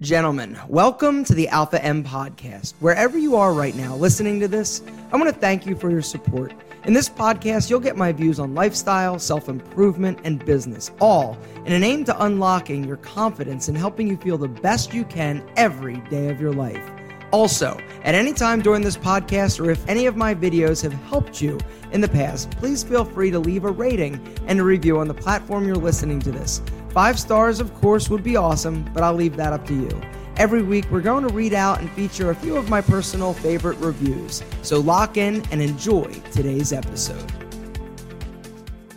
Gentlemen, welcome to the Alpha M podcast. Wherever you are right now listening to this, I want to thank you for your support. In this podcast, you'll get my views on lifestyle, self improvement, and business, all in an aim to unlocking your confidence and helping you feel the best you can every day of your life. Also, at any time during this podcast, or if any of my videos have helped you in the past, please feel free to leave a rating and a review on the platform you're listening to this. Five stars, of course, would be awesome, but I'll leave that up to you. Every week, we're going to read out and feature a few of my personal favorite reviews. So lock in and enjoy today's episode.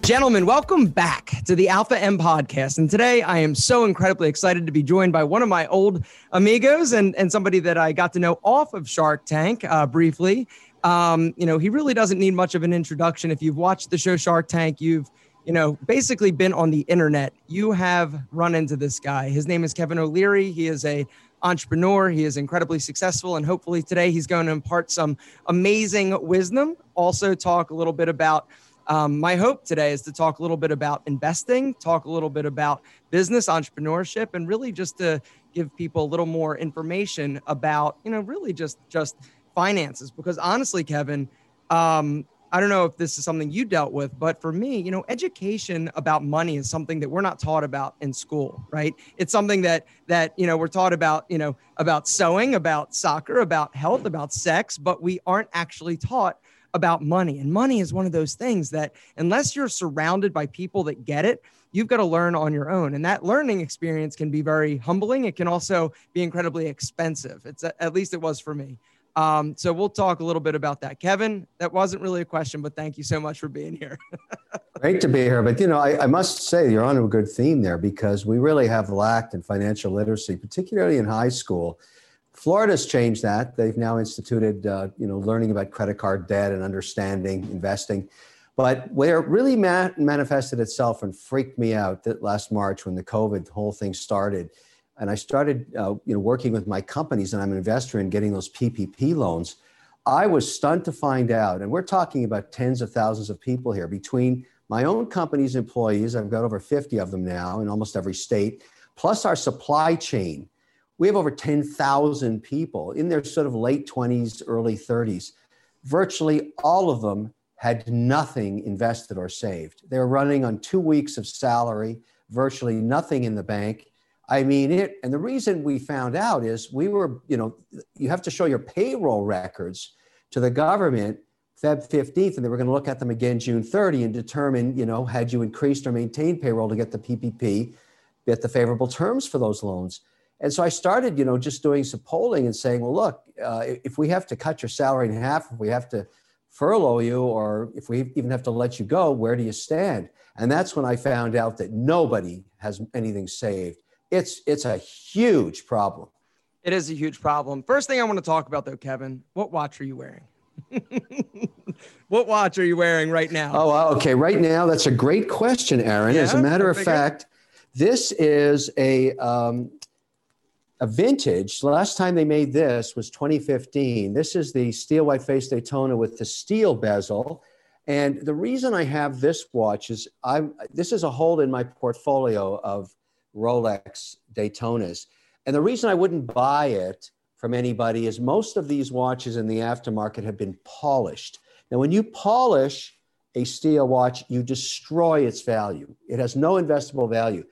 Gentlemen, welcome back to the Alpha M podcast. And today I am so incredibly excited to be joined by one of my old amigos and, and somebody that I got to know off of Shark Tank uh, briefly. Um, you know, he really doesn't need much of an introduction. If you've watched the show Shark Tank, you've you know, basically been on the internet, you have run into this guy. His name is Kevin O'Leary. He is a entrepreneur. He is incredibly successful, and hopefully today he's going to impart some amazing wisdom. Also, talk a little bit about. Um, my hope today is to talk a little bit about investing, talk a little bit about business entrepreneurship, and really just to give people a little more information about, you know, really just just finances. Because honestly, Kevin, um, I don't know if this is something you dealt with, but for me, you know, education about money is something that we're not taught about in school, right? It's something that that you know we're taught about, you know, about sewing, about soccer, about health, about sex, but we aren't actually taught about money. And money is one of those things that unless you're surrounded by people that get it, you've got to learn on your own. And that learning experience can be very humbling. It can also be incredibly expensive. It's at least it was for me. Um, so we'll talk a little bit about that. Kevin, that wasn't really a question, but thank you so much for being here. Great to be here. But, you know, I, I, must say you're on a good theme there because we really have lacked in financial literacy, particularly in high school. Florida's changed that. They've now instituted, uh, you know, learning about credit card debt and understanding investing. But where it really ma- manifested itself and freaked me out that last March when the COVID whole thing started – and I started, uh, you know, working with my companies, and I'm an investor in getting those PPP loans. I was stunned to find out, and we're talking about tens of thousands of people here between my own company's employees. I've got over 50 of them now in almost every state, plus our supply chain. We have over 10,000 people in their sort of late 20s, early 30s. Virtually all of them had nothing invested or saved. They were running on two weeks of salary, virtually nothing in the bank I mean it, and the reason we found out is we were, you know, you have to show your payroll records to the government Feb 15th, and they were going to look at them again June 30 and determine, you know, had you increased or maintained payroll to get the PPP, get the favorable terms for those loans. And so I started, you know, just doing some polling and saying, well, look, uh, if we have to cut your salary in half, if we have to furlough you, or if we even have to let you go, where do you stand? And that's when I found out that nobody has anything saved it's it's a huge problem. It is a huge problem. First thing I want to talk about though, Kevin, what watch are you wearing? what watch are you wearing right now? Oh, okay. Right now, that's a great question, Aaron. Yeah, As a matter of fact, this is a um, a vintage. The last time they made this was 2015. This is the steel white face Daytona with the steel bezel. And the reason I have this watch is I'm this is a hold in my portfolio of Rolex Daytonas. And the reason I wouldn't buy it from anybody is most of these watches in the aftermarket have been polished. Now, when you polish a steel watch, you destroy its value. It has no investable value.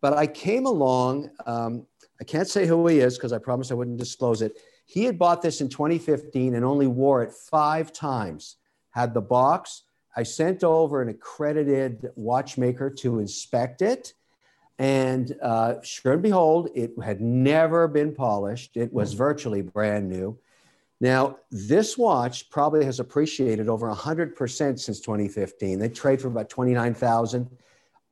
But I came along, um, I can't say who he is because I promised I wouldn't disclose it. He had bought this in 2015 and only wore it five times. Had the box. I sent over an accredited watchmaker to inspect it. And uh, sure and behold, it had never been polished. It was virtually brand new. Now, this watch probably has appreciated over 100% since 2015. They trade for about 29,000.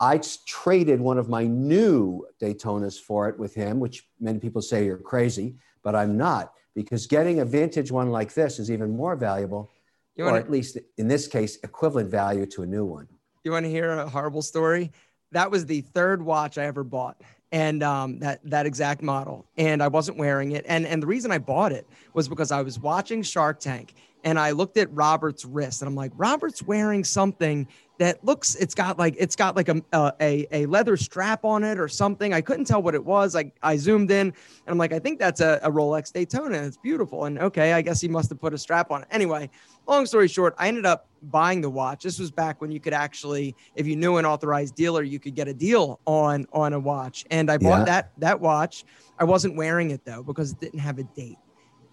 I traded one of my new Daytonas for it with him, which many people say you're crazy, but I'm not because getting a vintage one like this is even more valuable, you or at least in this case, equivalent value to a new one. You want to hear a horrible story? That was the third watch I ever bought and um, that that exact model and i wasn't wearing it and and the reason i bought it was because i was watching shark tank and I looked at Robert's wrist and I'm like, Robert's wearing something that looks it's got like it's got like a, a a leather strap on it or something. I couldn't tell what it was. Like I zoomed in and I'm like, I think that's a, a Rolex Daytona. It's beautiful. And okay, I guess he must have put a strap on it. Anyway, long story short, I ended up buying the watch. This was back when you could actually, if you knew an authorized dealer, you could get a deal on on a watch. And I bought yeah. that that watch. I wasn't wearing it though because it didn't have a date.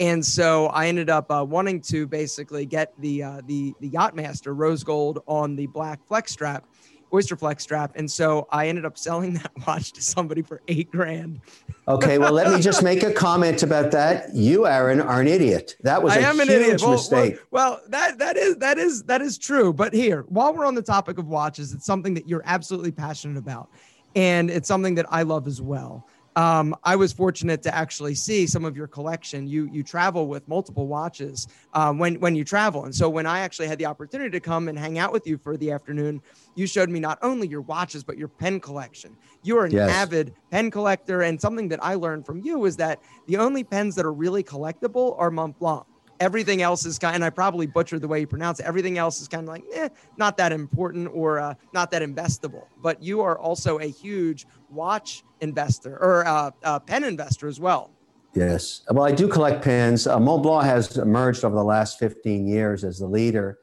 And so I ended up uh, wanting to basically get the uh, the the Yachtmaster rose gold on the black flex strap, oyster flex strap, and so I ended up selling that watch to somebody for eight grand. okay, well, let me just make a comment about that. You, Aaron, are an idiot. That was I a am huge an idiot. Well, mistake. Well, well, that that is that is that is true. But here, while we're on the topic of watches, it's something that you're absolutely passionate about, and it's something that I love as well um, I was fortunate to actually see some of your collection. You you travel with multiple watches um, when when you travel, and so when I actually had the opportunity to come and hang out with you for the afternoon, you showed me not only your watches but your pen collection. You are an yes. avid pen collector, and something that I learned from you is that the only pens that are really collectible are Montblanc everything else is kind and I probably butchered the way you pronounce it. Everything else is kind of like, eh, not that important or uh, not that investable. But you are also a huge watch investor or uh, uh, pen investor as well. Yes. Well, I do collect pens. Uh, Montblanc has emerged over the last 15 years as the leader.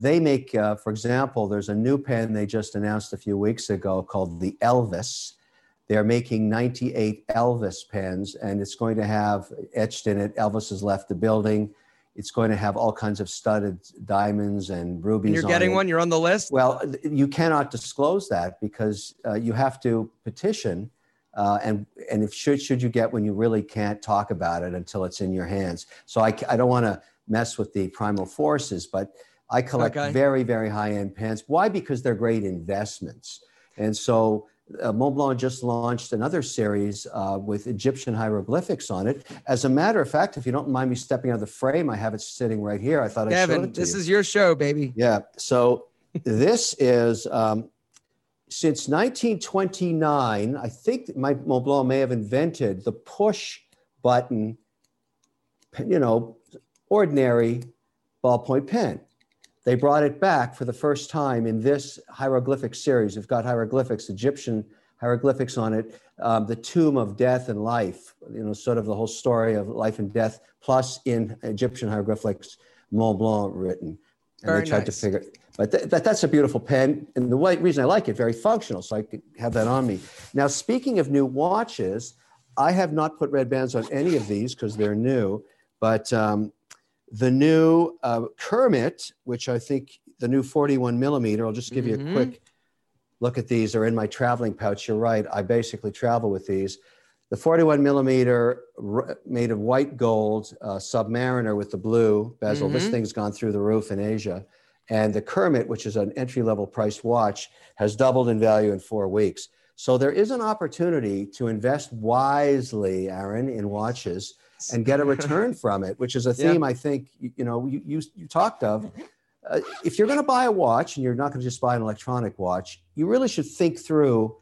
They make, uh, for example, there's a new pen they just announced a few weeks ago called the Elvis. They're making 98 Elvis pens, and it's going to have etched in it Elvis has left the building. It's going to have all kinds of studded diamonds and rubies. And you're getting one. You're on the list. Well, you cannot disclose that because uh, you have to petition, uh, and and if should should you get one, you really can't talk about it until it's in your hands. So I I don't want to mess with the primal forces, but I collect okay. very very high end pens. Why? Because they're great investments, and so uh, Montblanc just launched another series uh, with Egyptian hieroglyphics on it. As a matter of fact, if you don't mind me stepping out of the frame, I have it sitting right here. I thought Kevin, I'd show it to this you. is your show, baby. Yeah. So this is um, since 1929. I think my Montblanc may have invented the push button, you know, ordinary ballpoint pen. They brought it back for the first time in this hieroglyphic series. We've got hieroglyphics, Egyptian hieroglyphics on it, um, the tomb of death and life, you know, sort of the whole story of life and death, plus in Egyptian hieroglyphics, Mont Blanc written. And very they tried nice. to figure, but th- that, that's a beautiful pen. And the way, reason I like it, very functional, so I could have that on me. Now, speaking of new watches, I have not put red bands on any of these because they're new, but um, the new uh, Kermit, which I think the new 41 millimeter, I'll just give mm-hmm. you a mm-hmm. quick look at these, are in my traveling pouch. You're right. I basically travel with these. The 41 millimeter r- made of white gold, uh, Submariner with the blue bezel. Mm-hmm. This thing's gone through the roof in Asia. And the Kermit, which is an entry level priced watch, has doubled in value in four weeks. So there is an opportunity to invest wisely, Aaron, in watches and get a return from it, which is a theme yeah. I think you know you you, you talked of. Uh, if you're going to buy a watch and you're not going to just buy an electronic watch, you really should think through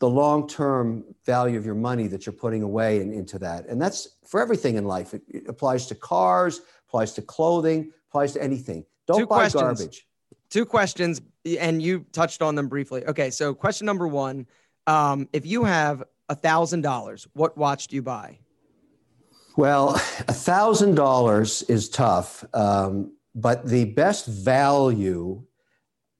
the long-term value of your money that you're putting away in, into that. And that's for everything in life. It, it, applies to cars, applies to clothing, applies to anything. Don't Two buy questions. garbage. Two questions, and you touched on them briefly. Okay, so question number one: um, If you have a thousand dollars, what watch do you buy? Well, $1,000 is tough, um, but the best value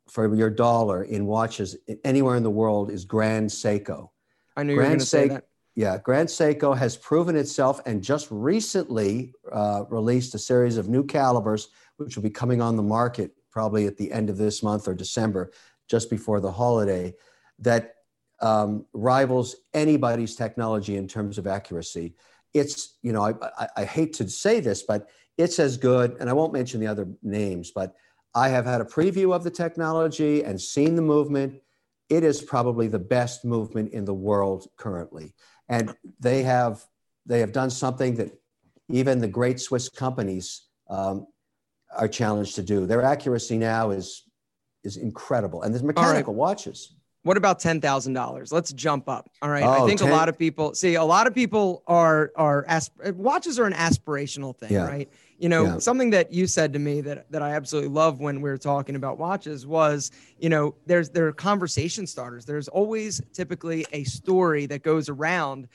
for your dollar in watches anywhere in the world is Grand Seiko. I knew Grand you were going to say that. Yeah, Grand Seiko has proven itself and just recently uh, released a series of new calibers, which will be coming on the market probably at the end of this month or December, just before the holiday, that um, rivals anybody's technology in terms of accuracy it's you know I, I, I, hate to say this but it's as good and i won't mention the other names but i have had a preview of the technology and seen the movement. It is probably the best movement in the world currently. And they have they have done something that even the great swiss companies um, are challenged to do. Their accuracy now is is incredible. And there's mechanical right. watches What about ten thousand dollars? Let's jump up. All right. Oh, I think 10 a lot of people see a lot of people are are asp- watches are an aspirational thing, Yeah. right? You know, Yeah. something that you said to me that that I absolutely love when we were talking about watches was, you know, there's there are conversation starters. There's always typically a story that goes around,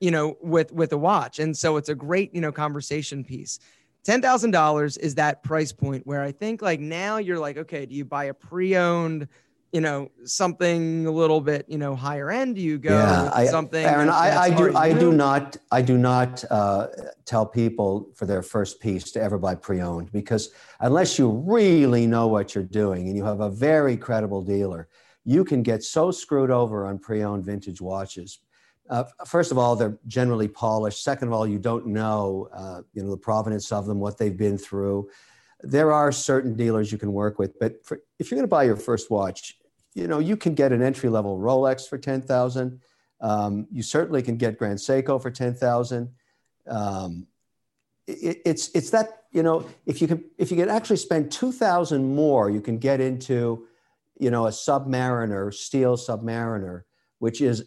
you know, with with a watch, and so it's a great you know conversation piece. Ten thousand dollars is that price point where I think like now you're like, okay, do you buy a pre-owned? You know something a little bit you know higher end you go yeah, I, something Aaron, I, I do. I do not. I do not uh, tell people for their first piece to ever buy pre-owned because unless you really know what you're doing and you have a very credible dealer, you can get so screwed over on pre-owned vintage watches. Uh, first of all, they're generally polished. Second of all, you don't know, uh, you know, the provenance of them, what they've been through. There are certain dealers you can work with, but for, if you're going to buy your first watch, you know, you can get an entry level Rolex for 10,000. Um, you certainly can get Grand Seiko for 10,000. Um, it, it's, it's that, you know, if you can, if you can actually spend 2,000 more, you can get into, you know, a Submariner, steel Submariner, which is,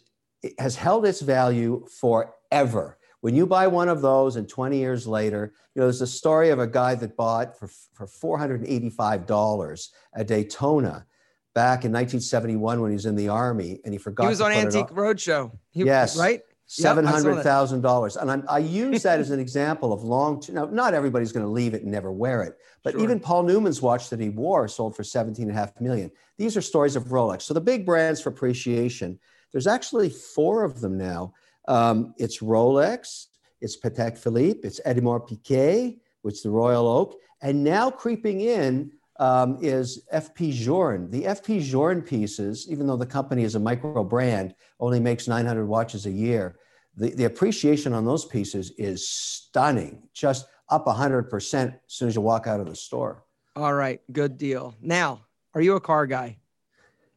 has held its value forever. When you buy one of those and 20 years later, you know, there's a story of a guy that bought for, for $485 a Daytona back in 1971 when he was in the army and he forgot he was on antique roadshow he, Yes. right Seven I hundred thousand dollars, and I'm, I use that as an example of long. Now, not everybody's going to leave it and never wear it, but Sure. even Paul Newman's watch that he wore sold for 17 and a half million. These are stories of Rolex. So the big brands for appreciation. There's actually four of them now. Um, it's Rolex, it's Patek Philippe, it's Audemars Piguet, which is the Royal Oak, and now creeping in um, is FP Journe. The FP Journe pieces, even though the company is a micro brand, only makes 900 watches a year. The, the appreciation on those pieces is stunning, just up 100% as soon as you walk out of the store. all right good deal now are you a car guy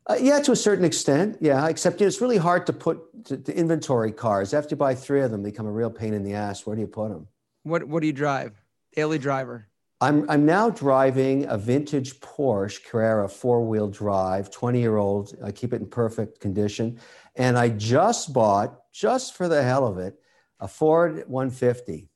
Uh, yeah, to a certain extent. Yeah, except you know, it's really hard to put to, to inventory cars. After you buy three of them, they become a real pain in the ass. Where do you put them? what what do you drive daily driver I'm, I'm now driving a vintage Porsche Carrera four wheel drive, 20 year old. I keep it in perfect condition. And I just bought, just for the hell of it, a Ford 150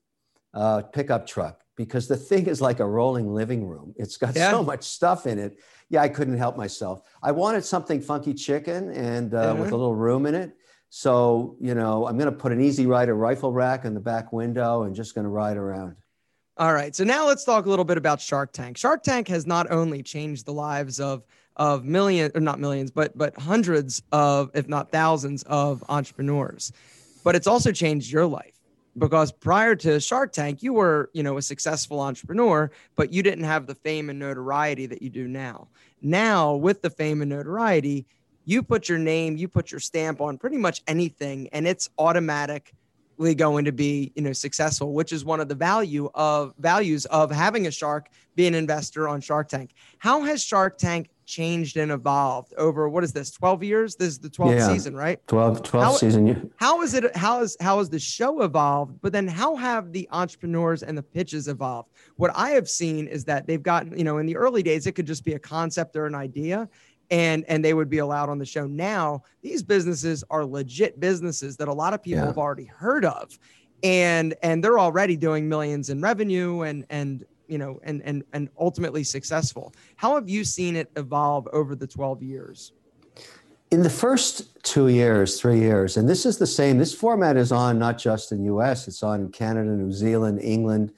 uh, pickup truck because the thing is like a rolling living room. It's got Yeah. so much stuff in it. Yeah, I couldn't help myself. I wanted something funky chicken and uh, with Mhm. a little room in it. So, you know, I'm going to put an Easy Rider rifle rack in the back window and just going to ride around. all right so now let's talk a little bit about shark tank shark tank has not only changed the lives of of millions or not millions but but hundreds of if not thousands of entrepreneurs but it's also changed your life because prior to Shark Tank, you were, you know, a successful entrepreneur, but you didn't have the fame and notoriety that you do now. Now, with the fame and notoriety, you put your name, you put your stamp on pretty much anything, and it's automatically going to be, you know, successful, which is one of the value of values of having a shark be an investor on Shark Tank. How has Shark Tank changed and evolved over what is this 12 years this is the 12th Yeah. season right 12, 12 How- season. How is it how is how has the show evolved but then how have the entrepreneurs and the pitches evolved what i have seen is that they've gotten you know in the early days it could just be a concept or an idea and and they would be allowed on the show now these businesses are legit businesses that a lot of people Yeah. have already heard of and and they're already doing millions in revenue and and you know and and and ultimately successful how have you seen it evolve over the 12 years in the first two years, three years, and this is the same. This format is on not just in U.S. It's on Canada, New Zealand, England,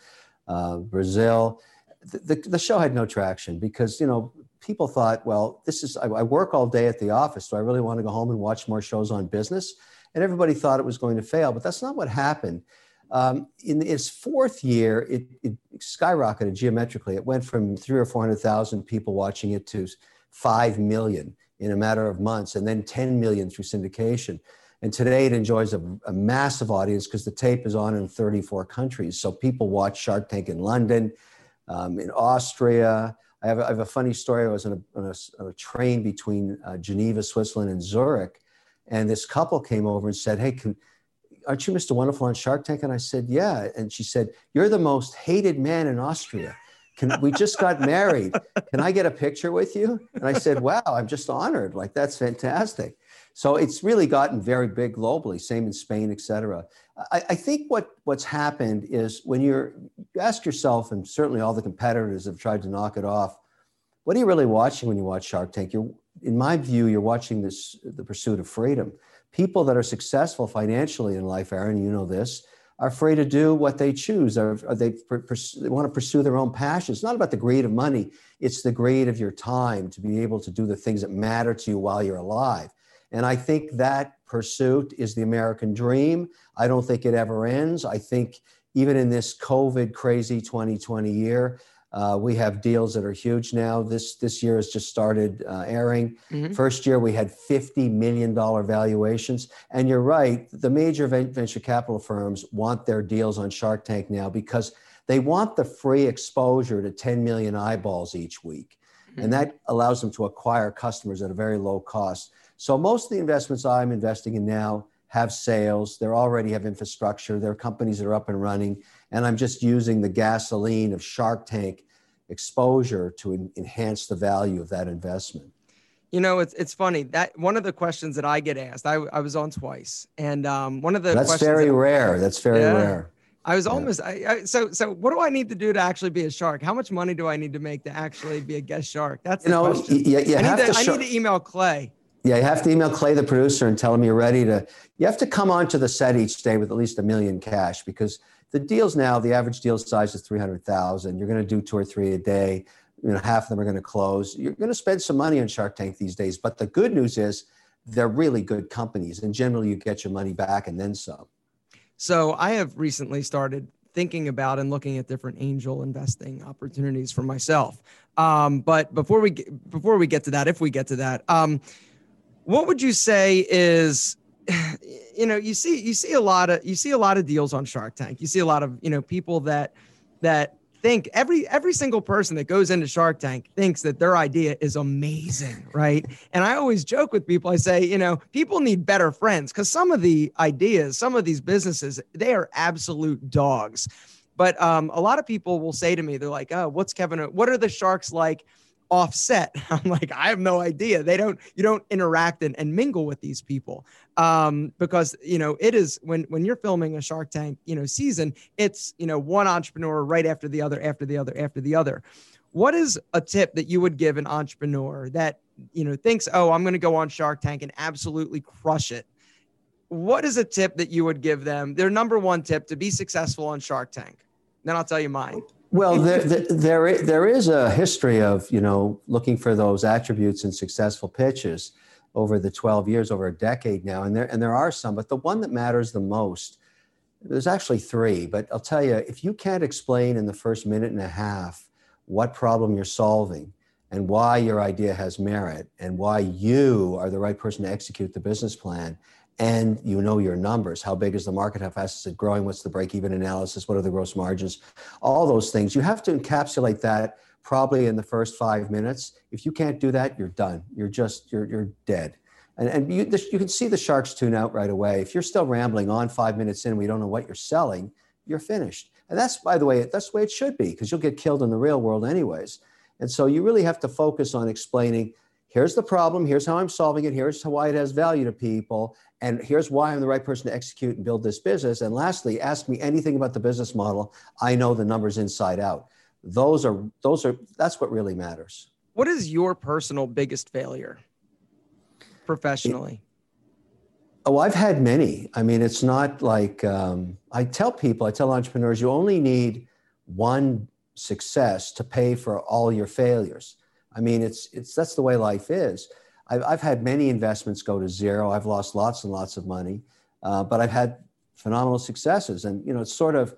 uh, Brazil. The, the, the show had no traction because you know people thought, well, this is I, I work all day at the office, do I really want to go home and watch more shows on business. And everybody thought it was going to fail, but that's not what happened. Um, in its fourth year, it, it skyrocketed geometrically. It went from three or four hundred thousand people watching it to five million in a matter of months, and then 10 million through syndication. And today it enjoys a, a massive audience because the tape is on in 34 countries. So people watch Shark Tank in London, um, in Austria. I have, a, I have a funny story. I was on a, on a, on train between uh, Geneva, Switzerland, and Zurich, and this couple came over and said, "Hey, can, aren't you Mr. Wonderful on Shark Tank?" And I said, "Yeah." And she said, "You're the most hated man in Austria. Can, we just got married. Can I get a picture with you? And I said, Wow, I'm just honored. Like, that's fantastic. So it's really gotten very big globally, same in Spain, et cetera. I, I think what, what's happened is when you're, you ask yourself, and certainly all the competitors have tried to knock it off, what are you really watching when you watch Shark Tank? You're, in my view, you're watching this, the pursuit of freedom. People that are successful financially in life, Aaron, you know this, are free to do what they choose. Or, they, they want to pursue their own passions. It's not about the greed of money. It's the greed of your time to be able to do the things that matter to you while you're alive. And I think that pursuit is the American dream. I don't think it ever ends. I think even in this COVID crazy 2020 year, uh, we have deals that are huge now. This this year has just started uh, airing. Mm-hmm. First year we had fifty million dollar valuations, and you're right. The major venture capital firms want their deals on Shark Tank now because they want the free exposure to 10 million eyeballs each week, mm-hmm. and that allows them to acquire customers at a very low cost. So most of the investments I'm investing in now have sales. They already have infrastructure. They're companies that are up and running. And I'm just using the gasoline of Shark Tank exposure to en- enhance the value of that investment. You know, it's it's funny that one of the questions that I get asked, I, I was on twice, and um, one of the that's very that, rare. That's very yeah, rare. I was almost I, I, so so. What do I need to do to actually be a shark? How much money do I need to make to actually be a guest shark? That's you know, question. You, you I, need to, to I need to email Clay yeah, you have to email Clay, the producer, and tell him you're ready to. You have to come onto the set each day with at least a million cash because the deals now, the average deal size is three hundred thousand. You're going to do two or three a day. You know, half of them are going to close. You're going to spend some money on Shark Tank these days. But the good news is they're really good companies, and generally you get your money back and then some. So I have recently started thinking about and looking at different angel investing opportunities for myself. Um, but before we before we get to that, if we get to that. Um, what would you say is you know you see you see a lot of you see a lot of deals on shark tank. You see a lot of you know people that that think every every single person that goes into shark tank thinks that their idea is amazing right? And i always joke with people. I say you know people need better friends because some of the ideas some of these businesses they are absolute dogs. But um, a lot of people will say to me they're like oh what's kevin what are the sharks like offset. I'm like i have no idea. They don't you don't interact and, and mingle with these people. Um, because you know it is when when you're filming a shark tank you know season it's you know one entrepreneur right after the other after the other after the other. What is a tip that you would give an entrepreneur that you know thinks oh i'm going to go on shark tank and absolutely crush it what is a tip that you would give them? Their number one tip to be successful on shark tank? Then i'll tell you mine well, there, there, there is a history of, you know, looking for those attributes in successful pitches over the 12 years, over a decade now. And there, and there are some, but the one that matters the most, there's actually three, but I'll tell you, if you can't explain in the first minute and a half what problem you're solving and why your idea has merit and why you are the right person to execute the business plan, and you know your numbers. How big is the market? How fast is it growing? What's the break even analysis? What are the gross margins? All those things. You have to encapsulate that probably in the first five minutes. If you can't do that, you're done. You're just, you're, you're dead. And, and you, this, you can see the sharks tune out right away. If you're still rambling on five minutes in, we don't know what you're selling, you're finished. And that's, by the way, that's the way it should be because you'll get killed in the real world anyways. And so you really have to focus on explaining here's the problem, here's how I'm solving it, here's why it has value to people, and here's why I'm the right person to execute and build this business. And lastly, ask me anything about the business model. I know the numbers inside out. Those are those are that's what really matters. What is your personal biggest failure professionally? Oh, I've had many. I mean, it's not like um, I tell people, I tell entrepreneurs, you only need one success to pay for all your failures. I mean, it's it's that's the way life is. I've, I've had many investments go to zero. I've lost lots and lots of money, uh, but I've had phenomenal successes. And, you know, it's sort of,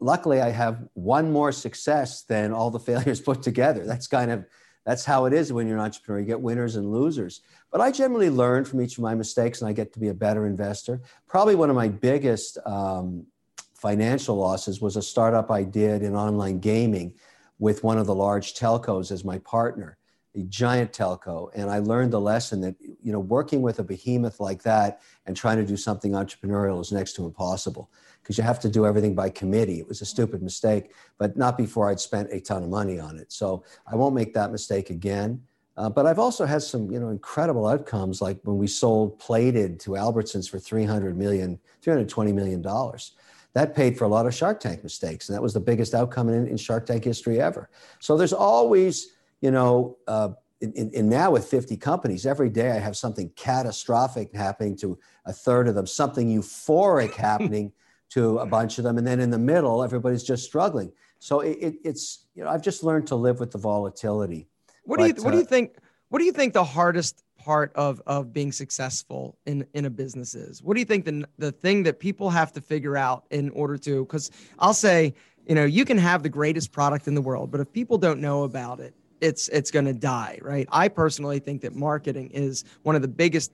luckily I have one more success than all the failures put together. That's kind of, that's how it is when you're an entrepreneur. You get winners and losers. But I generally learn from each of my mistakes and I get to be a better investor. Probably one of my biggest um, financial losses was a startup I did in online gaming with one of the large telcos as my partner a giant telco and i learned the lesson that you know working with a behemoth like that and trying to do something entrepreneurial is next to impossible because you have to do everything by committee. It was a stupid mistake, but not before I'd spent a ton of money on it. So I won't make that mistake again. Uh, but I've also had some, you know, incredible outcomes, like when we sold Plated to Albertsons for 300 million, 320 million dollars. That paid for a lot of Shark Tank mistakes, and that was the biggest outcome in, in Shark Tank history ever. So there's always, you know, uh, in, in, in, now with 50 companies, every day I have something catastrophic happening to a third of them, something euphoric happening to a bunch of them, and then in the middle, everybody's just struggling. So it, it, it's, you know, I've just learned to live with the volatility. What but, do you What uh, do you think? What do you think the hardest part of of being successful in in a business is? What do you think the the thing that people have to figure out in order to? Because I'll say, you know, you can have the greatest product in the world, but if people don't know about it, it's it's going to die, right? I personally think that marketing is one of the biggest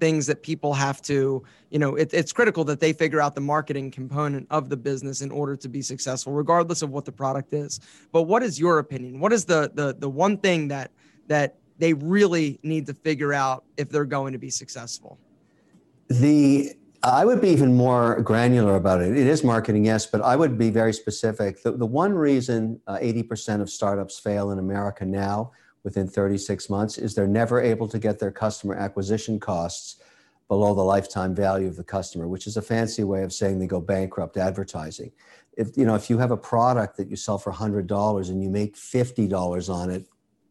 things that people have to, you know, it, it's critical that they figure out the marketing component of the business in order to be successful, regardless of what the product is. But what is your opinion? What is the the the one thing that that they really need to figure out if they're going to be successful? The I would be even more granular about it. It is marketing, yes, but I would be very specific. The, the one reason uh, 80% of startups fail in America now within 36 months is they're never able to get their customer acquisition costs below the lifetime value of the customer, which is a fancy way of saying they go bankrupt advertising. If you know, if you have a product that you sell for $100 and you make $50 on it,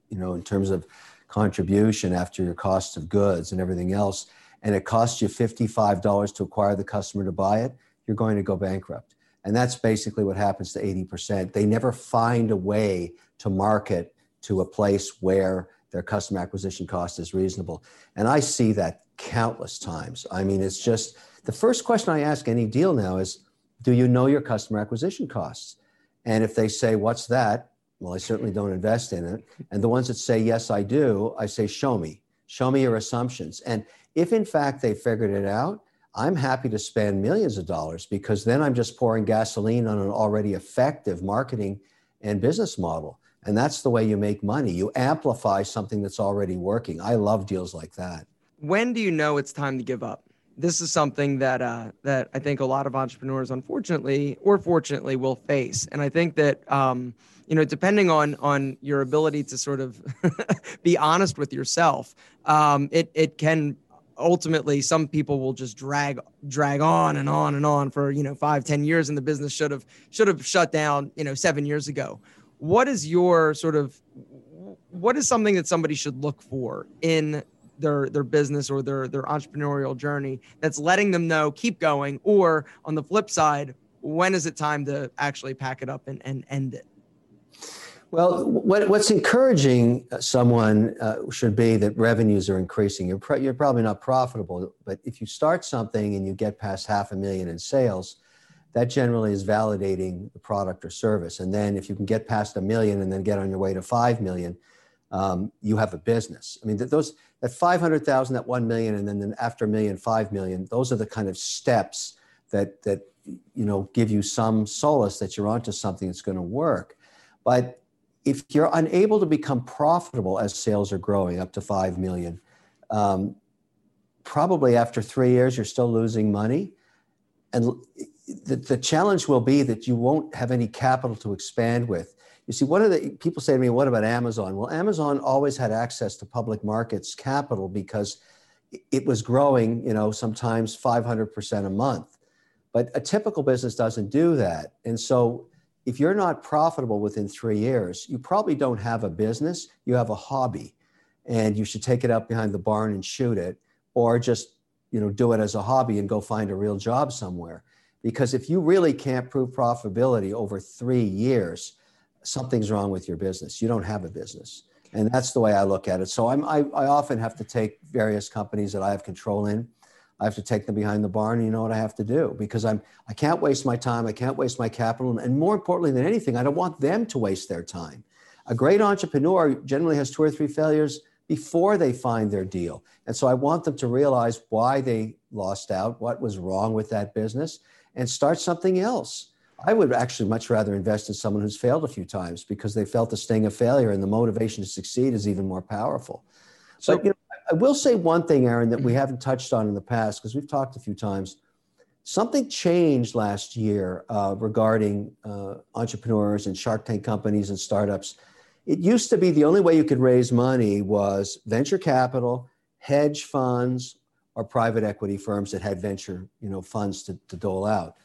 you know, in terms of contribution after your cost of goods and everything else, and it costs you $55 to acquire the customer to buy it, you're going to go bankrupt. And that's basically what happens to 80%. They never find a way to market to a place where their customer acquisition cost is reasonable. And I see that countless times. I mean, it's just the first question I ask any deal now is Do you know your customer acquisition costs? And if they say, What's that? Well, I certainly don't invest in it. And the ones that say, Yes, I do, I say, Show me. Show me your assumptions. And if in fact they figured it out, I'm happy to spend millions of dollars because then I'm just pouring gasoline on an already effective marketing and business model. And that's the way you make money. You amplify something that's already working. I love deals like that. When do you know it's time to give up? This is something that uh, that I think a lot of entrepreneurs, unfortunately or fortunately, will face. And I think that um, you know, depending on on your ability to sort of be honest with yourself, um, it it can ultimately some people will just drag drag on and on and on for you know five ten years and the business should have should have shut down you know seven years ago what is your sort of what is something that somebody should look for in their their business or their their entrepreneurial journey that's letting them know keep going or on the flip side when is it time to actually pack it up and, and end it well what, what's encouraging someone uh, should be that revenues are increasing you're, you're probably not profitable but if you start something and you get past half a million in sales that generally is validating the product or service. And then if you can get past a million and then get on your way to 5 million, um, you have a business. I mean, those, that 500,000, that 1 million, and then after a million, 5 million, those are the kind of steps that, that, you know, give you some solace that you're onto something that's going to work. But if you're unable to become profitable as sales are growing up to 5 million, um, probably after three years, you're still losing money. And the, the challenge will be that you won't have any capital to expand with. You see, what are the people say to me, what about Amazon? Well, Amazon always had access to public markets capital because it was growing, you know, sometimes 500% a month. But a typical business doesn't do that. And so if you're not profitable within three years, you probably don't have a business, you have a hobby. And you should take it out behind the barn and shoot it, or just, you know, do it as a hobby and go find a real job somewhere. Because if you really can't prove profitability over three years, something's wrong with your business. You don't have a business. And that's the way I look at it. So I'm, I, I often have to take various companies that I have control in. I have to take them behind the barn. And you know what I have to do because I'm I can't waste my time. I can't waste my capital. And more importantly than anything, I don't want them to waste their time. A great entrepreneur generally has two or three failures before they find their deal. And so I want them to realize why they lost out, what was wrong with that business, and start something else. I would actually much rather invest in someone who's failed a few times because they felt the sting of failure and the motivation to succeed is even more powerful. So, but, you know, I will say one thing, Aaron, that we haven't touched on in the past because we've talked a few times. something changed last year uh, regarding uh, entrepreneurs and Shark Tank companies and startups. It used to be the only way you could raise money was venture capital, hedge funds, or private equity firms that had venture you know, funds to, to dole out.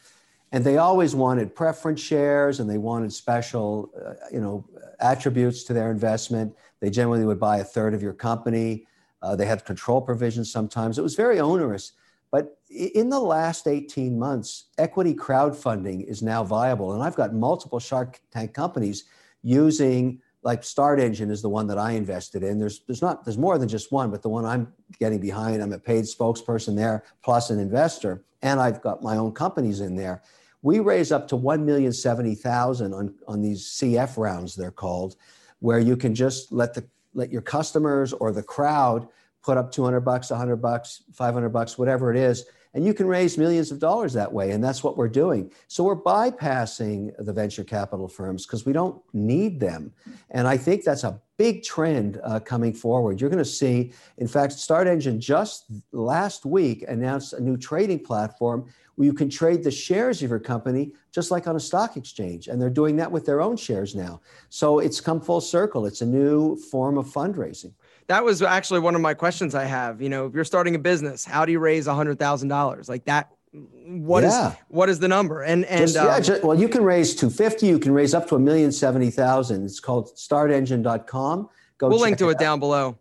And they always wanted preference shares and they wanted special uh, you know, attributes to their investment. They generally would buy a third of your company. Uh, they had control provisions sometimes. It was very onerous. But in the last 18 months, equity crowdfunding is now viable. And I've got multiple Shark Tank companies using like Start Engine is the one that I invested in. There's there's not there's more than just one, but the one I'm getting behind, I'm a paid spokesperson there, plus an investor, and I've got my own companies in there. We raise up to one million seventy thousand on on these CF rounds, they're called, where you can just let the let your customers or the crowd put up 200 bucks, 100 bucks, 500 bucks, whatever it is, and you can raise millions of dollars that way. And that's what we're doing. So we're bypassing the venture capital firms because we don't need them. And I think that's a big trend uh, coming forward. You're going to see, in fact, Start Engine just last week announced a new trading platform where you can trade the shares of your company just like on a stock exchange. And they're doing that with their own shares now. So it's come full circle. It's a new form of fundraising that was actually one of my questions I have. You know, if you're starting a business, how do you raise a hundred thousand dollars like that? What yeah. is what is the number? And and just, yeah, um, just, well, you can raise two fifty. You can raise up to a million seventy thousand. It's called StartEngine.com. Go. We'll link to it, it down below.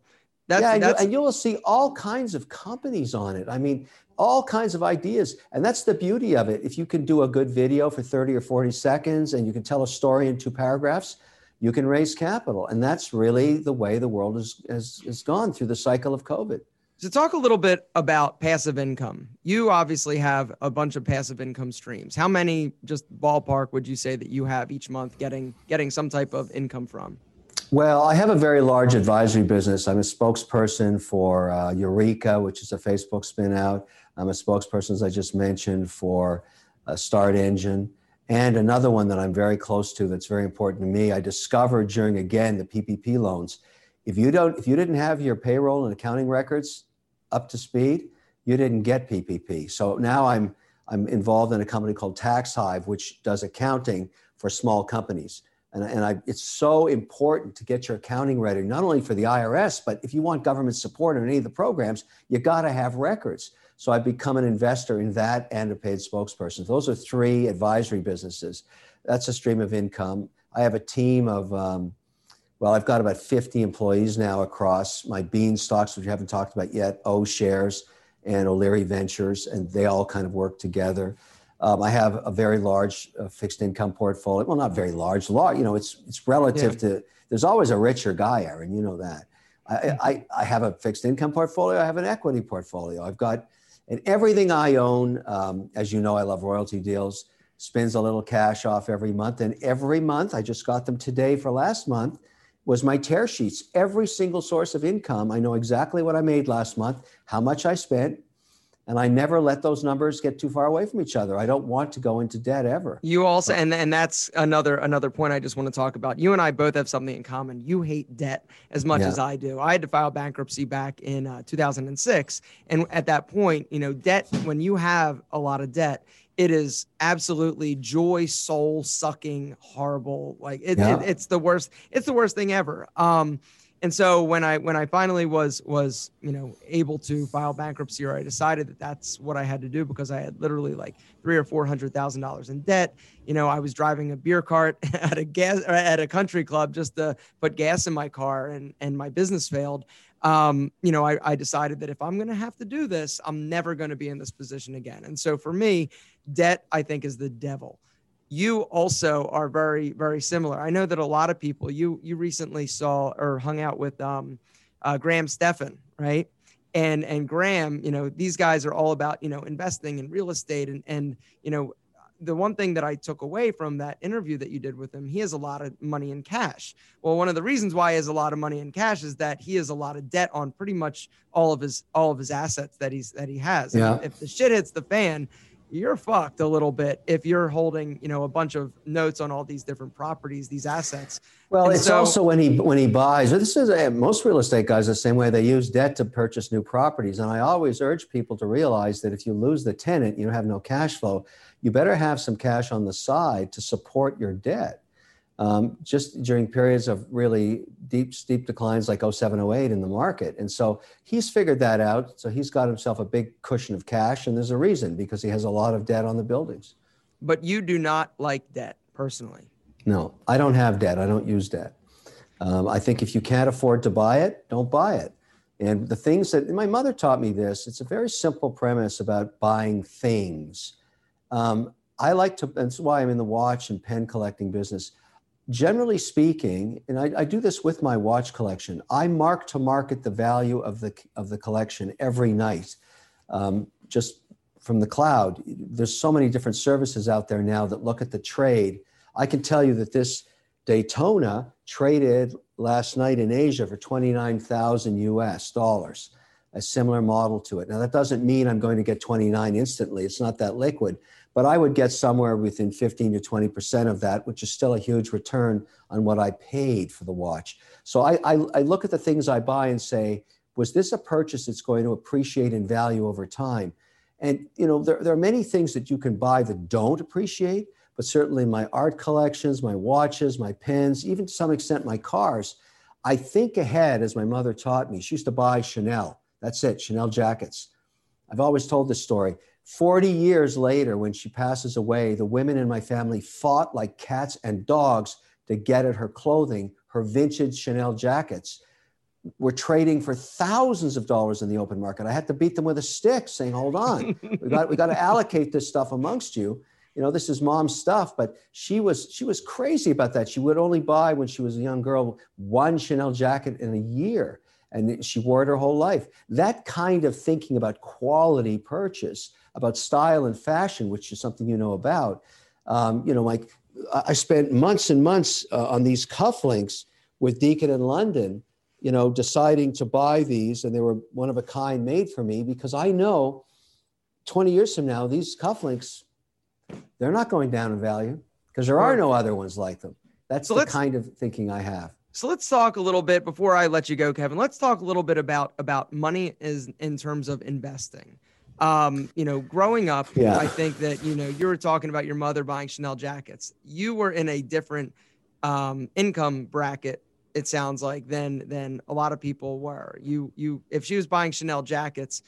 That's, yeah, that's, and you will see all kinds of companies on it. I mean, all kinds of ideas. And that's the beauty of it. If you can do a good video for 30 or 40 seconds and you can tell a story in two paragraphs, you can raise capital. And that's really the way the world has, has, has gone through the cycle of COVID. So, talk a little bit about passive income. You obviously have a bunch of passive income streams. How many, just ballpark, would you say that you have each month getting getting some type of income from? Well, I have a very large advisory business. I'm a spokesperson for uh, Eureka, which is a Facebook spinout. I'm a spokesperson, as I just mentioned, for uh, Start Engine. And another one that I'm very close to that's very important to me, I discovered during again the PPP loans. If you don't, if you didn't have your payroll and accounting records up to speed, you didn't get PPP. So now I'm I'm involved in a company called TaxHive, which does accounting for small companies. And, and I, it's so important to get your accounting ready, not only for the IRS, but if you want government support in any of the programs, you got to have records. So I've become an investor in that and a paid spokesperson. Those are three advisory businesses. That's a stream of income. I have a team of, um, well, I've got about 50 employees now across my Beanstox, which we haven't talked about yet, O'Shares and O'Leary Ventures, and they all kind of work together. Um, I have a very large uh, fixed income portfolio. Well, not very large, large. You know, it's it's relative yeah. to. There's always a richer guy, Aaron. You know that. I, I, I have a fixed income portfolio. I have an equity portfolio. I've got and everything I own, um, as you know, I love royalty deals, spins a little cash off every month. And every month, I just got them today for last month, was my tear sheets. Every single source of income, I know exactly what I made last month, how much I spent, and I never let those numbers get too far away from each other. I don't want to go into debt ever. You also, and and that's another another point I just want to talk about. You and I both have something in common. You hate debt as much yeah. as I do. I had to file bankruptcy back in uh, 2006, and at that point, you know, debt when you have a lot of debt, it is absolutely joy soul sucking horrible like it, yeah. it, it's the worst it's the worst thing ever um and so when I when I finally was was you know able to file bankruptcy, or I decided that that's what I had to do because I had literally like three or four hundred thousand dollars in debt. You know, I was driving a beer cart at a gas at a country club just to put gas in my car, and and my business failed. Um, you know, I, I decided that if I'm going to have to do this, I'm never going to be in this position again. And so for me, debt I think is the devil you also are very very similar i know that a lot of people you you recently saw or hung out with um, uh, graham stephan right and and graham you know these guys are all about you know investing in real estate and and you know the one thing that I took away from that interview that you did with him, he has a lot of money in cash. Well, one of the reasons why he has a lot of money in cash is that he has a lot of debt on pretty much all of his all of his assets that he's that he has. Yeah. If the shit hits the fan, you're fucked a little bit if you're holding, you know, a bunch of notes on all these different properties, these assets. Well, and it's so, also when he when he buys. This is uh, most real estate guys the same way. They use debt to purchase new properties, and I always urge people to realize that if you lose the tenant, you have no cash flow. You better have some cash on the side to support your debt um, just during periods of really deep, steep declines like 07, 08 in the market. And so he's figured that out. So he's got himself a big cushion of cash. And there's a reason because he has a lot of debt on the buildings. But you do not like debt personally. No, I don't have debt. I don't use debt. Um, I think if you can't afford to buy it, don't buy it. And the things that my mother taught me this, it's a very simple premise about buying things. Um, I like to, that's why I'm in the watch and pen collecting business generally speaking, and I, I, do this with my watch collection, I mark to market the value of the of the collection every night, um, just from the cloud. There's so many different services out there now that look at the trade. I can tell you that this Daytona traded last night in Asia for 29,000 US dollars, a similar model to it. Now that doesn't mean I'm going to get 29 instantly. It's not that liquid, but I would get somewhere within 15 to 20% of that, which is still a huge return on what I paid for the watch. So I, I, I, look at the things I buy and say, was this a purchase that's going to appreciate in value over time? And you know, there, there are many things that you can buy that don't appreciate, but certainly my art collections, my watches, my pens, even to some extent my cars, I think ahead as my mother taught me. She used to buy Chanel. That's it, Chanel jackets. I've always told this story. 40 years later, when she passes away, the women in my family fought like cats and dogs to get at her clothing, her vintage Chanel jackets. We're trading for thousands of dollars in the open market. I had to beat them with a stick, saying, "Hold on, we got we got to allocate this stuff amongst you." You know, this is mom's stuff, but she was she was crazy about that. She would only buy when she was a young girl one Chanel jacket in a year, and she wore it her whole life. That kind of thinking about quality purchase about style and fashion, which is something you know about. Um, you know, like I spent months and months uh, on these cufflinks with Deacon in London, you know, deciding to buy these, and they were one of a kind made for me because I know 20 years from now, these cufflinks, they're not going down in value because there are no other ones like them. That's so the kind of thinking I have. So let's talk a little bit before I let you go, Kevin. Let's talk a little bit about about money is in terms of investing um, you know, growing up, yeah. I think that, you know, you were talking about your mother buying Chanel jackets. You were in a different um, income bracket, it sounds like, than than a lot of people were. You you if she was buying Chanel jackets,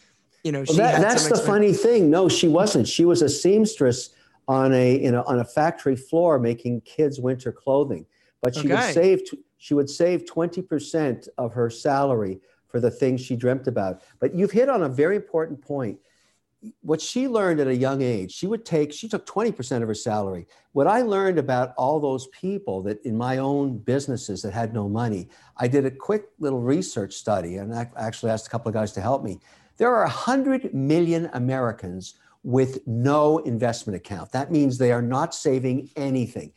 you know, well, that, that's the funny thing. No, she wasn't. She was a seamstress on a you know on a factory floor making kids winter clothing. But she okay. would save she would save 20% of her salary for the things she dreamt about. But you've hit on a very important point what she learned at a young age, she would take, she took 20% of her salary. What I learned about all those people that in my own businesses that had no money, I did a quick little research study and I actually asked a couple of guys to help me. There are 100 million Americans with no investment account. That means they are not saving anything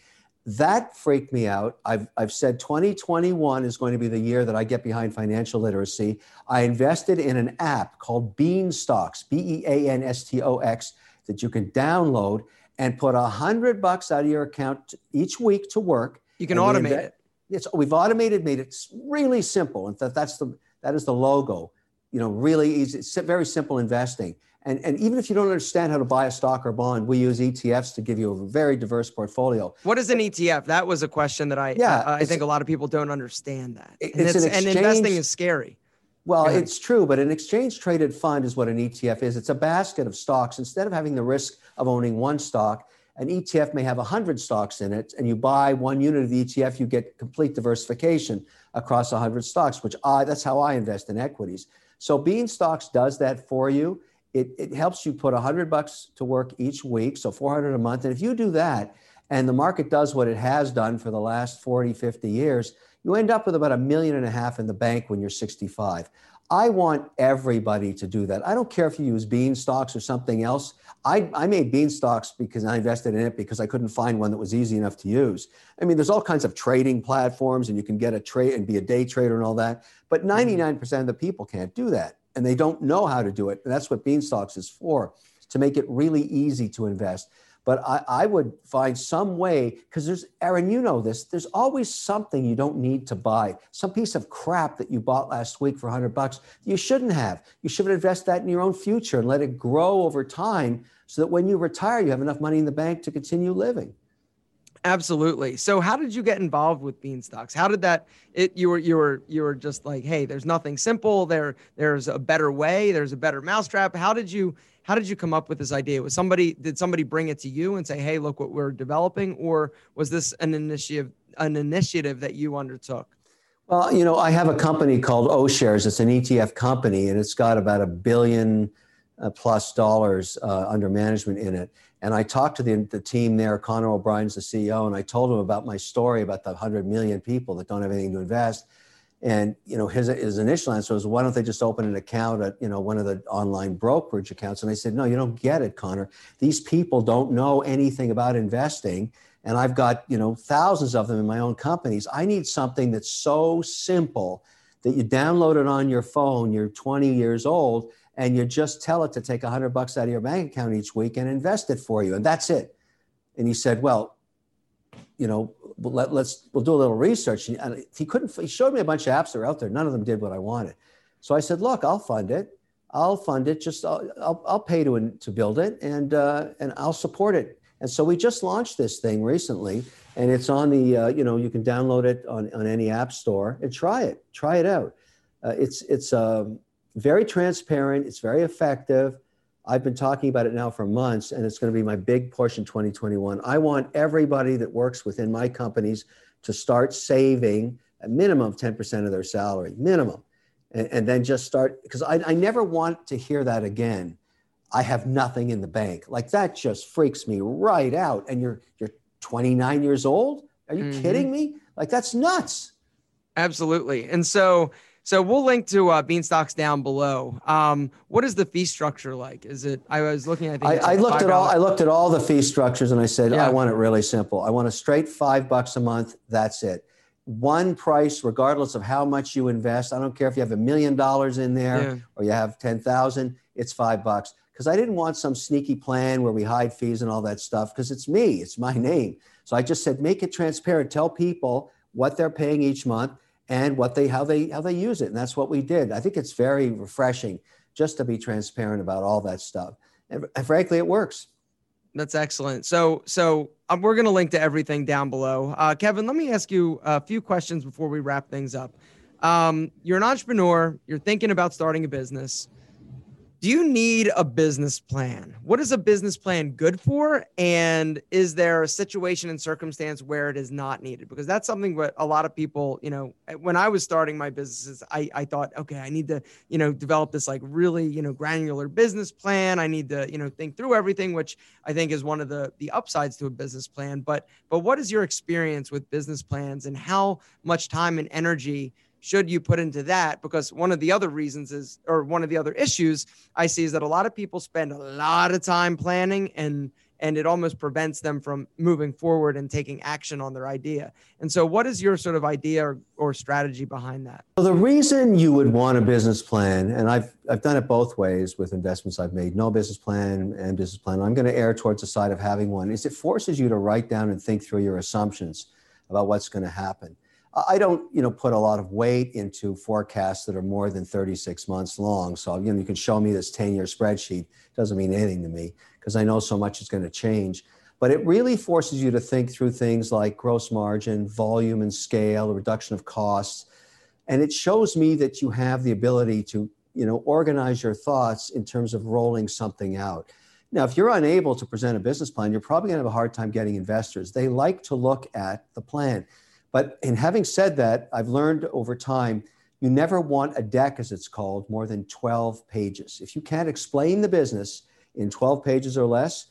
that freaked me out. I've, I've said 2021 is going to be the year that I get behind financial literacy. I invested in an app called Beanstox, B E A N S T O X, that you can download and put a hundred bucks out of your account each week to work. You can automate it. Yes, we've automated, made it really simple. And that, that's the that is the logo. You know, really easy. It's very simple investing. And, and even if you don't understand how to buy a stock or bond, we use ETFs to give you a very diverse portfolio. What is an ETF? That was a question that I yeah, I, I think a lot of people don't understand that. And, it's, an exchange, and investing is scary. Well, it's true, but an exchange traded fund is what an ETF is. It's a basket of stocks. Instead of having the risk of owning one stock, an ETF may have 100 stocks in it, and you buy one unit of the ETF, you get complete diversification across 100 stocks, which I, that's how I invest in equities. So Beanstox does that for you it, it helps you put 100 bucks to work each week, so 400 a month. And if you do that, and the market does what it has done for the last 40, 50 years, you end up with about a million and a half in the bank when you're 65. I want everybody to do that. I don't care if you use Beanstox or something else. I, I made Beanstox because I invested in it because I couldn't find one that was easy enough to use. I mean, there's all kinds of trading platforms and you can get a trade and be a day trader and all that. But mm-hmm. 99% of the people can't do that and they don't know how to do it. And that's what Beanstox is for. to make it really easy to invest. But I, I would find some way, because there's, Aaron, you know this, there's always something you don't need to buy. Some piece of crap that you bought last week for 100 bucks you shouldn't have. You should invest that in your own future and let it grow over time so that when you retire, you have enough money in the bank to continue living. Absolutely. So how did you get involved with Beanstox? How did that it you were you were you were just like, hey, there's nothing simple. There there's a better way, there's a better mousetrap. How did you how did you come up with this idea? Was somebody did somebody bring it to you and say, "Hey, look what we're developing," or was this an initiative an initiative that you undertook? Well, you know, I have a company called O'Shares. It's an ETF company, and it's got about a billion uh, plus dollars uh, under management in it. And I talked to the, the team there. Connor O'Brien's the CEO, and I told him about my story about the 100 million people that don't have anything to invest. And you know, his his initial answer was, "Why don't they just open an account at you know one of the online brokerage accounts?" And I said, "No, you don't get it, Connor. These people don't know anything about investing, and I've got you know thousands of them in my own companies. I need something that's so simple that you download it on your phone. You're 20 years old, and you just tell it to take 100 bucks out of your bank account each week and invest it for you, and that's it." And he said, "Well, you know, let, us we'll do a little research. And he couldn't. He showed me a bunch of apps that are out there. None of them did what I wanted. So I said, look, I'll fund it. I'll fund it. Just I'll, I'll, I'll pay to to build it, and uh, and I'll support it. And so we just launched this thing recently, and it's on the uh, you know you can download it on, on any app store and try it. Try it out. Uh, it's it's um, very transparent. It's very effective. I've been talking about it now for months, and it's going to be my big push in 2021. I want everybody that works within my companies to start saving a minimum of 10% of their salary, minimum. And, and then just start, because I, I never want to hear that again. I have nothing in the bank. Like that just freaks me right out. And you're you're 29 years old? Are you mm-hmm. kidding me? Like that's nuts. Absolutely. And so so we'll link to uh, Beanstox down below. Um, what is the fee structure like? Is it? I was looking. I think I, I looked at all. I looked at all the fee structures, and I said, yeah. I want it really simple. I want a straight five bucks a month. That's it. One price, regardless of how much you invest. I don't care if you have a million dollars in there yeah. or you have ten thousand. It's five bucks because I didn't want some sneaky plan where we hide fees and all that stuff. Because it's me. It's my name. So I just said, make it transparent. Tell people what they're paying each month and what they how they how they use it and that's what we did. I think it's very refreshing just to be transparent about all that stuff. And, and frankly it works. That's excellent. So so um, we're going to link to everything down below. Uh, kevin let me ask you a few questions before we wrap things up. Um, you're an entrepreneur you're thinking about starting a business do you need a business plan? What is a business plan good for? And is there a situation and circumstance where it is not needed? Because that's something that a lot of people, you know, when I was starting my businesses, I, I thought, okay, I need to, you know, develop this like really, you know, granular business plan. I need to, you know, think through everything, which I think is one of the the upsides to a business plan. But but what is your experience with business plans and how much time and energy should you put into that? Because one of the other reasons is, or one of the other issues I see is that a lot of people spend a lot of time planning and and it almost prevents them from moving forward and taking action on their idea. And so, what is your sort of idea or, or strategy behind that? Well, the reason you would want a business plan, and I've, I've done it both ways with investments I've made no business plan and business plan. I'm going to err towards the side of having one, is it forces you to write down and think through your assumptions about what's going to happen. I don't, you know, put a lot of weight into forecasts that are more than 36 months long. So, you know, you can show me this 10-year spreadsheet. It doesn't mean anything to me because I know so much is going to change. But it really forces you to think through things like gross margin, volume and scale, reduction of costs. And it shows me that you have the ability to, you know, organize your thoughts in terms of rolling something out. Now, if you're unable to present a business plan, you're probably going to have a hard time getting investors. They like to look at the plan. But in having said that, I've learned over time you never want a deck, as it's called, more than 12 pages. If you can't explain the business in 12 pages or less,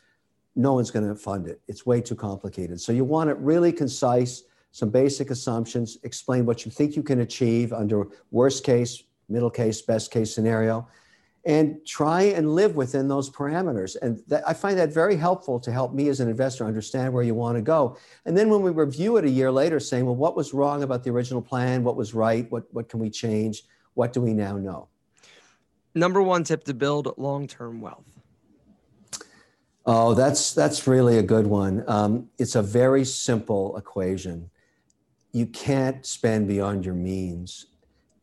no one's going to fund it. It's way too complicated. So you want it really concise, some basic assumptions, explain what you think you can achieve under worst case, middle case, best case scenario, and try and live within those parameters. And that, I find that very helpful to help me as an investor understand where you want to go. And then when we review it a year later, saying, well, what was wrong about the original plan? What was right? What, what can we change? What do we now know? Number one tip to build long term wealth. Oh, that's that's really a good one. Um, it's a very simple equation. You can't spend beyond your means.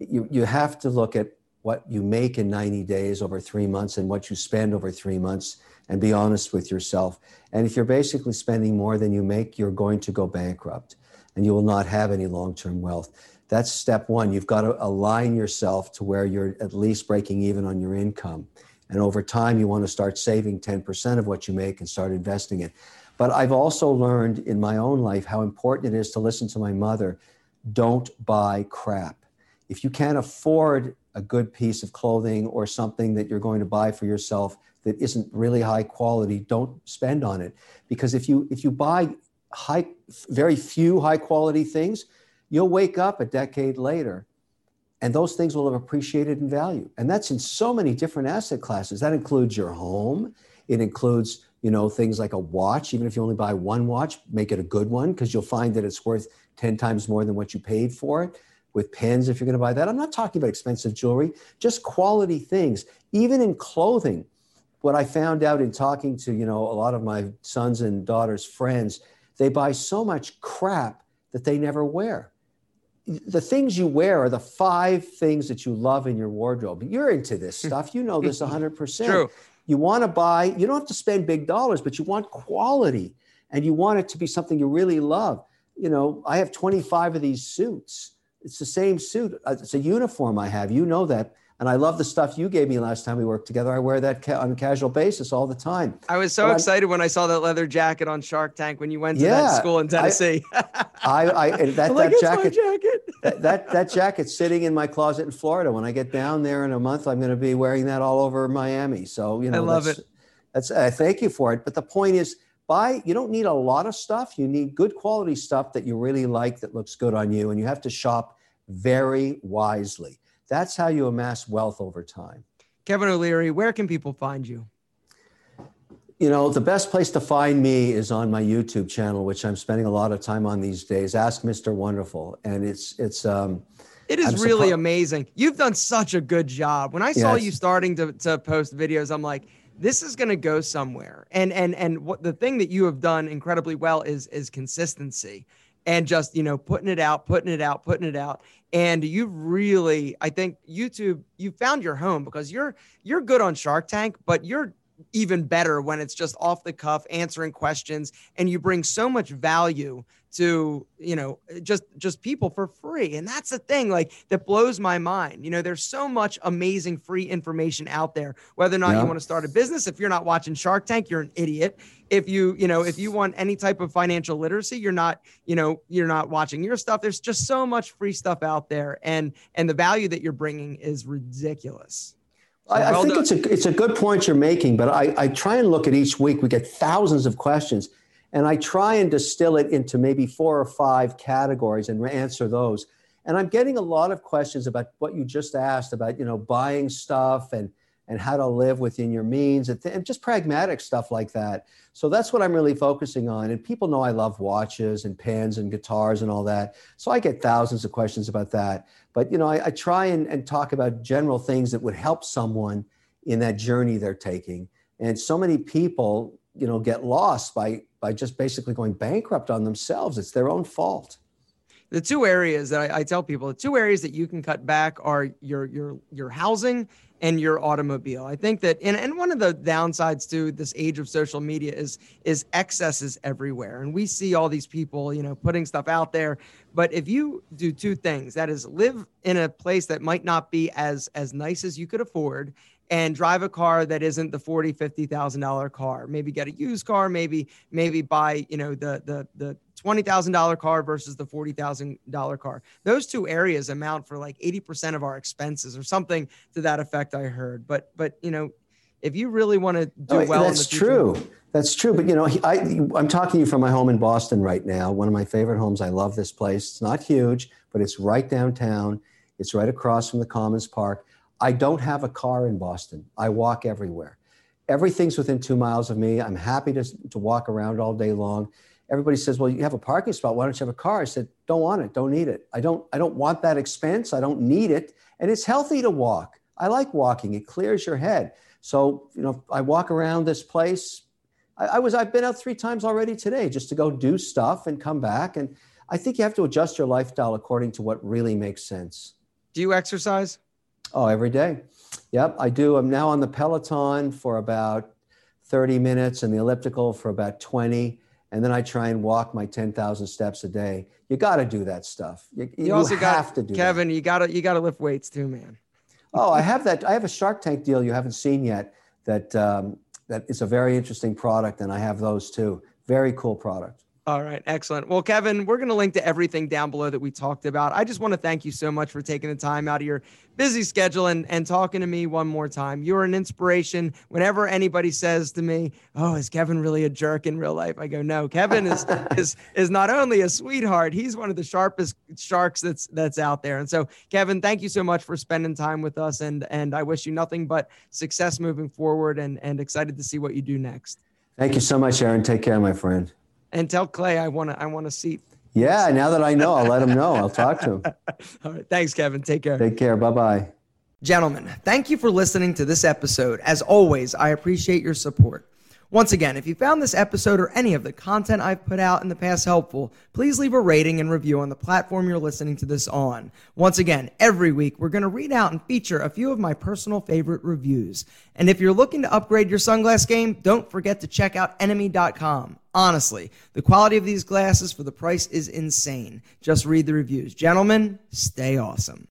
You you have to look at what you make in 90 days over three months and what you spend over three months and be honest with yourself. And if you're basically spending more than you make, you're going to go bankrupt and you will not have any long term wealth. That's step one. You've got to align yourself to where you're at least breaking even on your income. And over time, you want to start saving 10% of what you make and start investing it. But I've also learned in my own life how important it is to listen to my mother. Don't buy crap. If you can't afford a good piece of clothing or something that you're going to buy for yourself that isn't really high quality, don't spend on it. Because if you if you buy high very few high quality things, you'll wake up a decade later and those things will have appreciated in value. And that's in so many different asset classes. That includes your home. It includes, you know, things like a watch. Even if you only buy one watch, make it a good one because you'll find that it's worth 10 times more than what you paid for it with pens if you're going to buy that. I'm not talking about expensive jewelry, just quality things. Even in clothing, what I found out in talking to, you know, a lot of my sons and daughters' friends, they buy so much crap that they never wear. The things you wear are the five things that you love in your wardrobe. You're into this hmm. stuff. You know this 100%. True. You want to buy, you don't have to spend big dollars, but you want quality and you want it to be something you really love. You know, I have 25 of these suits it's the same suit. Uh, it's a uniform I have. You know that. And I love the stuff you gave me last time we worked together. I wear that ca- on a casual basis all the time. I was so but excited I'm, when I saw that leather jacket on Shark Tank when you went to yeah, that school in Tennessee. I, I, I that, like, that jacket, jacket. that, that, that jacket's sitting in my closet in Florida. When I get down there in a month, I'm going to be wearing that all over Miami. So, you know, I love that's, it. That's, uh, thank you for it. But the point is, buy, you don't need a lot of stuff. You need good quality stuff that you really like that looks good on you. And you have to shop very wisely. That's how you amass wealth over time. Kevin O'Leary, where can people find you? You know, the best place to find me is on my YouTube channel, which I'm spending a lot of time on these days. Ask Mr. Wonderful, and it's it's um, it is I'm really amazing. You've done such a good job. When I saw yes. you starting to to post videos, I'm like, this is going to go somewhere. And and and what the thing that you have done incredibly well is is consistency and just you know putting it out putting it out putting it out and you really i think youtube you found your home because you're you're good on shark tank but you're even better when it's just off the cuff answering questions and you bring so much value to you know just just people for free. And that's the thing like that blows my mind. You know there's so much amazing free information out there whether or not yeah. you want to start a business if you're not watching shark tank you're an idiot. If you you know if you want any type of financial literacy you're not you know you're not watching your stuff. There's just so much free stuff out there and and the value that you're bringing is ridiculous. So I, I think it's a it's a good point you're making, but I, I try and look at each week. We get thousands of questions, and I try and distill it into maybe four or five categories and answer those. And I'm getting a lot of questions about what you just asked about, you know, buying stuff and and how to live within your means and, th- and, just pragmatic stuff like that. So that's what I'm really focusing on. And people know I love watches and pens and guitars and all that. So I get thousands of questions about that. But you know, I, I try and, and talk about general things that would help someone in that journey they're taking. And so many people, you know, get lost by by just basically going bankrupt on themselves. It's their own fault. The two areas that I, I tell people, the two areas that you can cut back are your your your housing and your automobile. I think that and, and one of the downsides to this age of social media is is excesses everywhere. And we see all these people, you know, putting stuff out there. But if you do two things, that is live in a place that might not be as as nice as you could afford and drive a car that isn't the forty, fifty thousand dollar car. Maybe get a used car. Maybe maybe buy you know the the the twenty thousand dollar car versus the forty thousand dollar car. Those two areas amount for like eighty percent of our expenses or something to that effect. I heard, but but you know, if you really want to do oh, well, that's true. That's true. But you know, I, I'm talking to you from my home in Boston right now. One of my favorite homes. I love this place. It's not huge, but it's right downtown. It's right across from the Commons Park. I don't have a car in Boston. I walk everywhere. Everything's within two miles of me. I'm happy to, to walk around all day long. Everybody says, well, you have a parking spot. Why don't you have a car? I said, don't want it. Don't need it. I don't, I don't want that expense. I don't need it. And it's healthy to walk. I like walking. It clears your head. So, you know, I walk around this place. I, I was I've been out three times already today just to go do stuff and come back. And I think you have to adjust your lifestyle according to what really makes sense. Do you exercise? Oh, every day. Yep, I do. I'm now on the Peloton for about 30 minutes and the elliptical for about 20 and then I try and walk my 10,000 steps a day. You got to do that stuff. You, You, you also have got to do Kevin. that. You got to you got to lift weights too, man. Oh, I have that. I have a Shark Tank deal you haven't seen yet. That um, that is a very interesting product, and I have those too. Very cool product. All right, excellent. Well, Kevin, we're going to link to everything down below that we talked about. I just want to thank you so much for taking the time out of your busy schedule and, and talking to me one more time. You're an inspiration. Whenever anybody says to me, "Oh, is Kevin really a jerk in real life?" I go, "No, Kevin is is is not only a sweetheart, he's one of the sharpest sharks that's that's out there." And so, Kevin, thank you so much for spending time with us, and and I wish you nothing but success moving forward, and and excited to see what you do next. Thank you so much, Aaron. Take care, my friend. And tell Clay I want to I want a seat. Yeah, now that I know, I'll let him know. I'll talk to him. All right, thanks, Kevin. Take care. Take care. Bye bye. Gentlemen, thank you for listening to this episode. As always, I appreciate your support. Once again, if you found this episode or any of the content I've put out in the past helpful, please leave a rating and review on the platform you're listening to this on. Once again, every week we're going to read out and feature a few of my personal favorite reviews. And if you're looking to upgrade your sunglass game, don't forget to check out enemy.com. Honestly, the quality of these glasses for the price is insane. Just read the reviews. Gentlemen, stay awesome.